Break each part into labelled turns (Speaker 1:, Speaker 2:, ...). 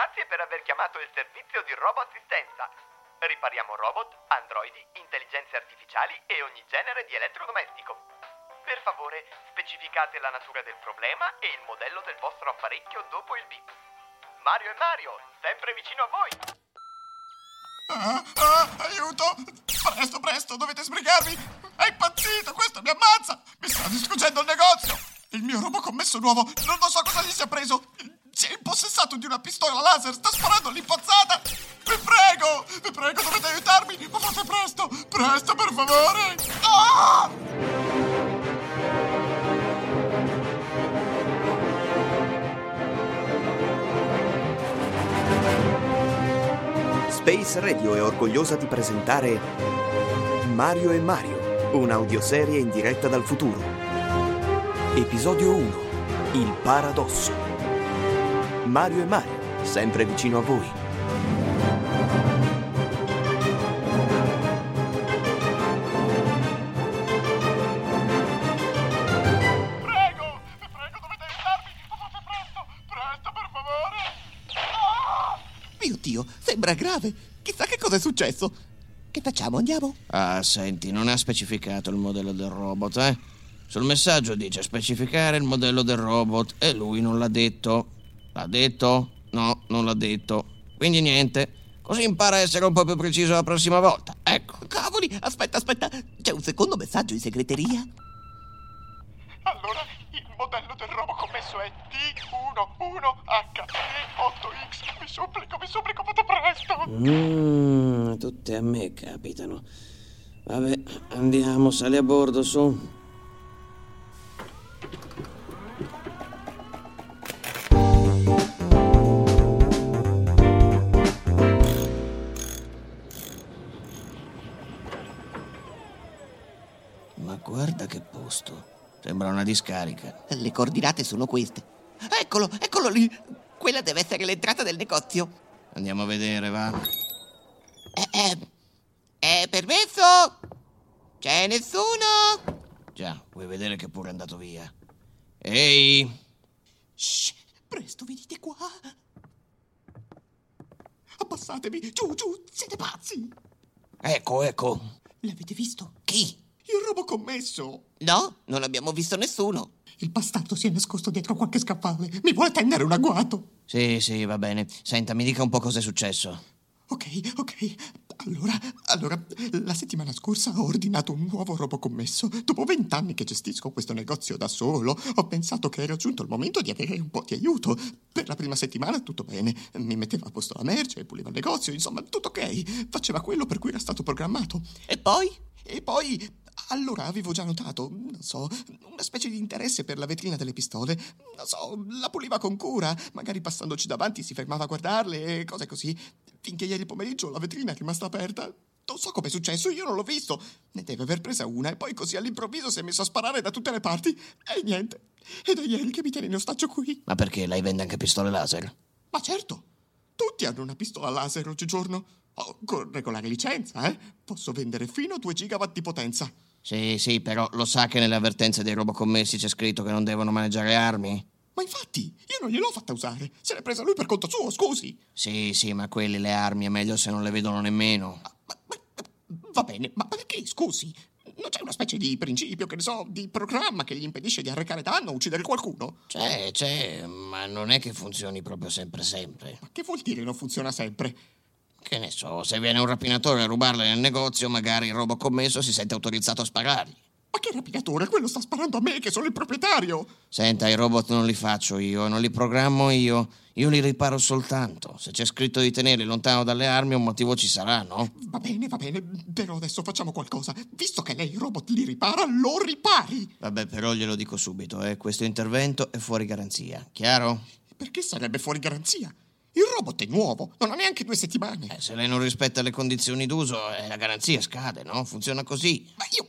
Speaker 1: Grazie per aver chiamato il servizio di roboassistenza. Ripariamo robot, androidi, intelligenze artificiali e ogni genere di elettrodomestico. Per favore, specificate la natura del problema e il modello del vostro apparecchio dopo il beep. Mario e Mario, sempre vicino a voi.
Speaker 2: Ah, ah, aiuto! Presto, presto, dovete sbrigarvi! È impazzito, questo mi ammazza! Mi sta distruggendo il negozio! Il mio robot commesso nuovo, non lo so cosa gli sia preso! Si è impossessato di una pistola laser, sta sparando all'impazzata! Vi prego, vi prego, dovete aiutarmi! Ma fate presto, presto, per favore! Ah!
Speaker 3: Space Radio è orgogliosa di presentare Mario e Mario, un'audioserie in diretta dal futuro. Episodio 1. Il paradosso. Mario e Mario, sempre vicino a voi.
Speaker 2: Prego, vi prego, dovete aiutarmi! Fate presto, presto, per favore! Ah!
Speaker 4: Mio Dio, sembra grave. Chissà che cosa è successo. Che facciamo? Andiamo?
Speaker 5: Ah, senti, non ha specificato il modello del robot, eh? Sul messaggio dice specificare il modello del robot e lui non l'ha detto. L'ha detto? No, non l'ha detto. Quindi niente. Così impara a essere un po' più preciso la prossima volta. Ecco.
Speaker 4: Cavoli, aspetta, aspetta. C'è un secondo messaggio in segreteria?
Speaker 2: Allora, il modello del robot commesso è T11HD8X. Vi supplico, vi supplico, fate presto!
Speaker 5: Mmm, tutte a me capitano. Vabbè, andiamo, sali a bordo, su. Una discarica.
Speaker 4: Le coordinate sono queste. Eccolo, eccolo lì. Quella deve essere l'entrata del negozio.
Speaker 5: Andiamo a vedere, va.
Speaker 4: Eh, eh. È permesso? C'è nessuno?
Speaker 5: Già, vuoi vedere che pure è andato via. Ehi!
Speaker 4: Shh, presto, venite qua.
Speaker 2: Abbassatevi, giù, giù, siete pazzi!
Speaker 5: Ecco, ecco.
Speaker 2: L'avete visto?
Speaker 4: Chi?
Speaker 2: Il robot commesso!
Speaker 4: No, non abbiamo visto nessuno.
Speaker 2: Il bastardo si è nascosto dietro qualche scaffale. Mi vuole tendere un agguato.
Speaker 5: Sì, sì, va bene. Senta, mi dica un po' cosa è successo.
Speaker 2: Ok, ok. Allora, allora, la settimana scorsa ho ordinato un nuovo robot commesso. Dopo vent'anni che gestisco questo negozio da solo, ho pensato che era giunto il momento di avere un po' di aiuto. Per la prima settimana tutto bene. Mi metteva a posto la merce, puliva il negozio, insomma, tutto ok. Faceva quello per cui era stato programmato.
Speaker 4: E poi?
Speaker 2: E poi allora avevo già notato, non so, una specie di interesse per la vetrina delle pistole. Non so, la puliva con cura, magari passandoci davanti si fermava a guardarle e cose così. Finché ieri pomeriggio la vetrina è rimasta aperta. Non so come è successo, io non l'ho visto. Ne deve aver presa una e poi così all'improvviso si è messo a sparare da tutte le parti. E niente. Ed è ieri che mi tiene in ostaggio qui.
Speaker 5: Ma perché lei vende anche pistole laser?
Speaker 2: Ma certo, tutti hanno una pistola laser oggigiorno. Oh, con regolare licenza, eh? Posso vendere fino a 2 gigawatt di potenza.
Speaker 5: Sì, sì, però lo sa che nelle avvertenze dei robocommessi c'è scritto che non devono maneggiare armi?
Speaker 2: Ma infatti, io non gliel'ho fatta usare. Se l'è presa lui per conto suo, scusi.
Speaker 5: Sì, sì, ma quelle le armi è meglio se non le vedono nemmeno.
Speaker 2: Ma, ma- va bene, ma perché, scusi? Non c'è una specie di principio, che ne so, di programma che gli impedisce di arrecare danno o uccidere qualcuno?
Speaker 5: C'è, c'è, ma non è che funzioni proprio sempre sempre.
Speaker 2: Ma che vuol dire non funziona sempre?
Speaker 5: Che ne so, se viene un rapinatore a rubarle nel negozio, magari il robocommesso si sente autorizzato a sparargli.
Speaker 2: Ma che rapinatore? Quello sta sparando a me, che sono il proprietario!
Speaker 5: Senta, i robot non li faccio io, non li programmo io, io li riparo soltanto. Se c'è scritto di tenerli lontano dalle armi, un motivo ci sarà, no?
Speaker 2: Va bene, va bene, però adesso facciamo qualcosa. Visto che lei il robot li ripara, lo ripari!
Speaker 5: Vabbè, però glielo dico subito, eh, questo intervento è fuori garanzia, chiaro?
Speaker 2: Perché sarebbe fuori garanzia? Il robot è nuovo, non ha neanche due settimane.
Speaker 5: Eh, se lei non rispetta le condizioni d'uso, eh, la garanzia scade, no? Funziona così.
Speaker 2: Ma io...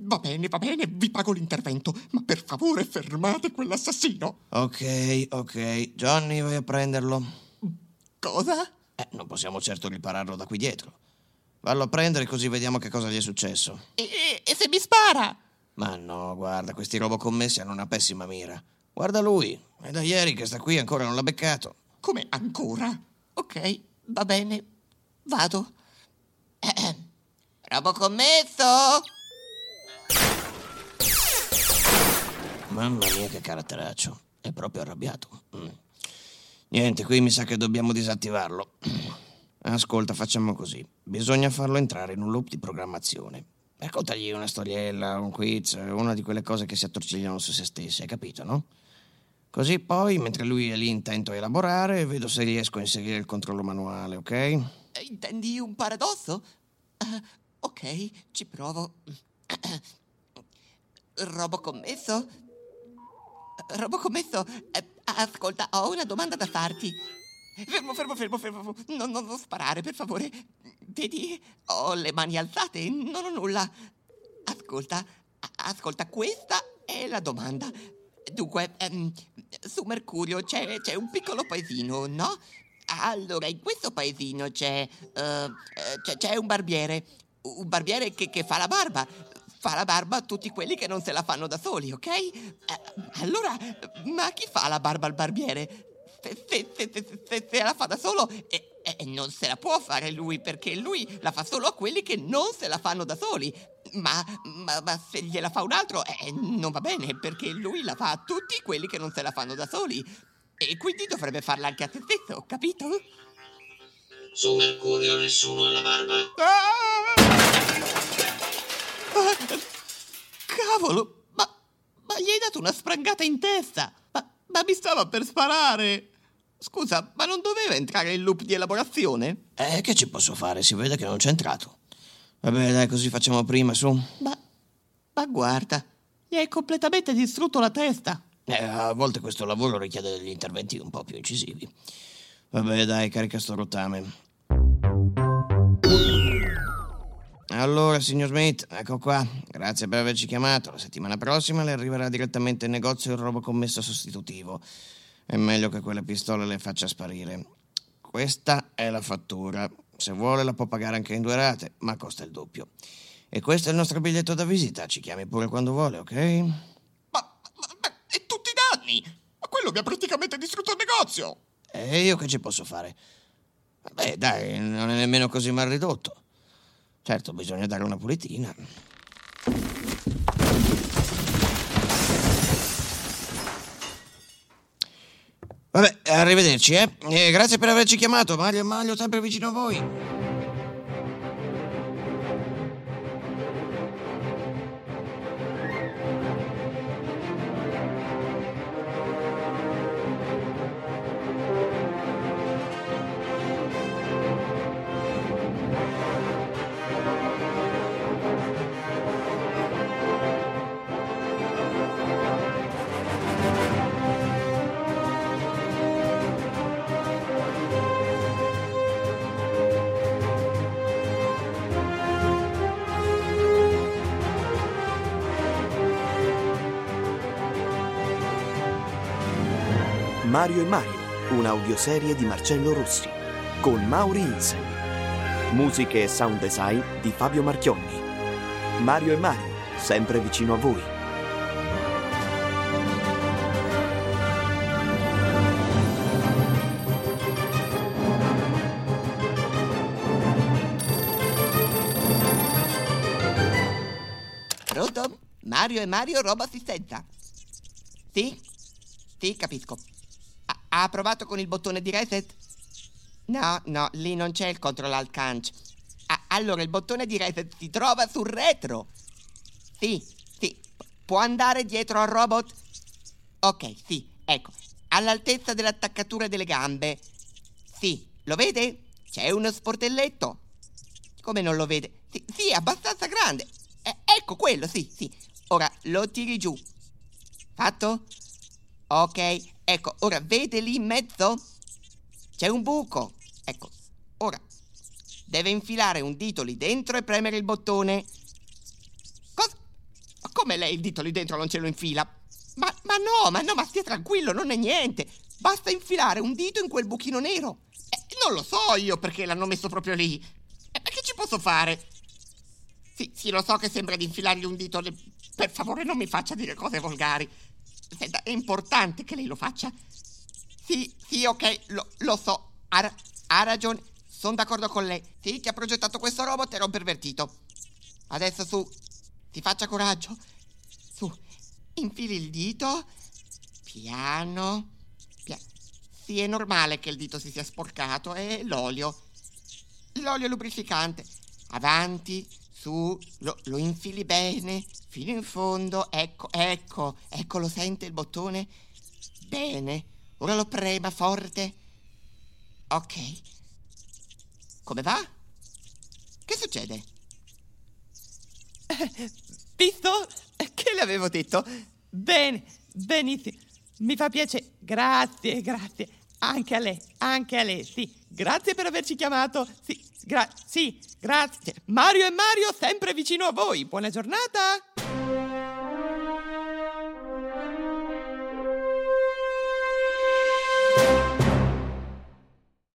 Speaker 2: Va bene, va bene, vi pago l'intervento, ma per favore fermate quell'assassino.
Speaker 5: Ok, ok. Johnny, vai a prenderlo.
Speaker 2: Cosa?
Speaker 5: Eh, non possiamo certo ripararlo da qui dietro. Vallo a prendere così vediamo che cosa gli è successo.
Speaker 4: E, e- e se mi spara?
Speaker 5: Ma no, guarda, questi robocommessi hanno una pessima mira. Guarda lui, è da ieri che sta qui e ancora non l'ha beccato.
Speaker 2: Come ancora?
Speaker 4: Ok, va bene. Vado. Robocommesso?
Speaker 5: Mamma mia, che caratteraccio. È proprio arrabbiato. Mm. Niente, qui mi sa che dobbiamo disattivarlo. Ascolta, facciamo così. Bisogna farlo entrare in un loop di programmazione. Raccontagli una storiella, un quiz, una di quelle cose che si attorcigliano su se stessi, hai capito, no? Così poi, mentre lui è lì intento a elaborare, vedo se riesco a inserire il controllo manuale, ok?
Speaker 4: Eh, Intendi un paradosso? Eh, ok, ci provo. Robocommesso? Robocommesso, eh, ascolta, ho una domanda da farti. Fermo, fermo, fermo, fermo. Non, non, non sparare, per favore. Vedi, ho le mani alzate, non ho nulla. Ascolta, ascolta, questa è la domanda. Dunque, ehm, su Mercurio c'è, c'è un piccolo paesino, no? Allora, in questo paesino c'è, eh, c'è, c'è un barbiere. Un barbiere che, che fa la barba. Fa la barba a tutti quelli che non se la fanno da soli, ok? Eh, allora, ma chi fa la barba al barbiere? Se, se- se- se- se- la fa da solo, eh, eh, non se la può fare lui, perché lui la fa solo a quelli che non se la fanno da soli. Ma, ma- ma se gliela fa un altro, eh, non va bene, perché lui la fa a tutti quelli che non se la fanno da soli. E quindi dovrebbe farla anche a se stesso, capito?
Speaker 6: Su Mercurio nessuno ha la barba.
Speaker 4: Ah, Cavolo, ma, ma gli hai dato una sprangata in testa! Ma, ma mi stava per sparare! Scusa, ma non doveva entrare in loop di elaborazione?
Speaker 5: Eh, che ci posso fare? Si vede che non c'è entrato. Vabbè, dai, così facciamo prima, su.
Speaker 4: Ma, ma guarda, gli hai completamente distrutto la testa!
Speaker 5: Eh, a volte questo lavoro richiede degli interventi un po' più incisivi. Vabbè, dai, carica sto rottame. Allora, signor Smith, ecco qua. Grazie per averci chiamato. La settimana prossima le arriverà direttamente in negozio il robocommesso sostitutivo. È meglio che quelle pistole le faccia sparire. Questa è la fattura. Se vuole la può pagare anche in due rate, ma costa il doppio. E questo è il nostro biglietto da visita. Ci chiami pure quando vuole, ok?
Speaker 2: Ma, ma, ma- e tutti i danni? Ma quello mi ha praticamente distrutto il negozio!
Speaker 5: E io che ci posso fare? Beh, dai, non è nemmeno così mal ridotto. Certo, bisogna dare una pulitina. Vabbè, arrivederci, eh. E grazie per averci chiamato. Mario e Maglio sempre vicino a voi.
Speaker 3: Mario e Mario, un'audioserie di Marcello Rossi, con Mauri Insel. Musiche e sound design di Fabio Marchionni. Mario e Mario, sempre vicino a voi.
Speaker 4: Pronto? Mario e Mario, roba assistenza. Sì? Sì, capisco. Ha, provato con il bottone di reset? No, no, lì non c'è il control alt canc. Ah, allora il bottone di reset si trova sul retro. Sì, sì. Può andare dietro al robot? Ok, sì, ecco. All'altezza dell'attaccatura delle gambe. Sì, lo vede? C'è uno sportelletto. Come non lo vede? Sì, sì, abbastanza grande. Eh, ecco quello, sì, sì. Ora lo tiri giù. Fatto? Ok, ecco, ora vede lì in mezzo? C'è un buco. Ecco, ora deve infilare un dito lì dentro e premere il bottone. Cosa? Come lei il dito lì dentro non ce lo infila? Ma, ma no, ma no, ma stia tranquillo, non è niente. Basta infilare un dito in quel buchino nero. Eh, non lo so io perché l'hanno messo proprio lì. Eh, che ci posso fare? Sì, sì, lo so che sembra di infilargli un dito. Per favore, non mi faccia dire cose volgari. Senta, è importante che lei lo faccia. Sì, sì, ok, lo, lo so. Ha, ha ragione. Sono d'accordo con lei. Sì, chi ha progettato questo robot era un pervertito. Adesso su, ti faccia coraggio. Su, infili il dito. Piano. Pia- sì, è normale che il dito si sia sporcato. È l'olio. L'olio lubrificante. Avanti, su, lo, lo infili bene, fino in fondo. Ecco, ecco, ecco, lo sente il bottone? Bene. Ora lo prema forte. Ok. Come va? Che succede?
Speaker 7: Visto? Che le avevo detto? Bene, benissimo. Mi fa piacere. Grazie, grazie. Anche a lei, anche a lei, sì. Grazie per averci chiamato. Sì, gra- sì, grazie. Mario e Mario sempre vicino a voi. Buona giornata.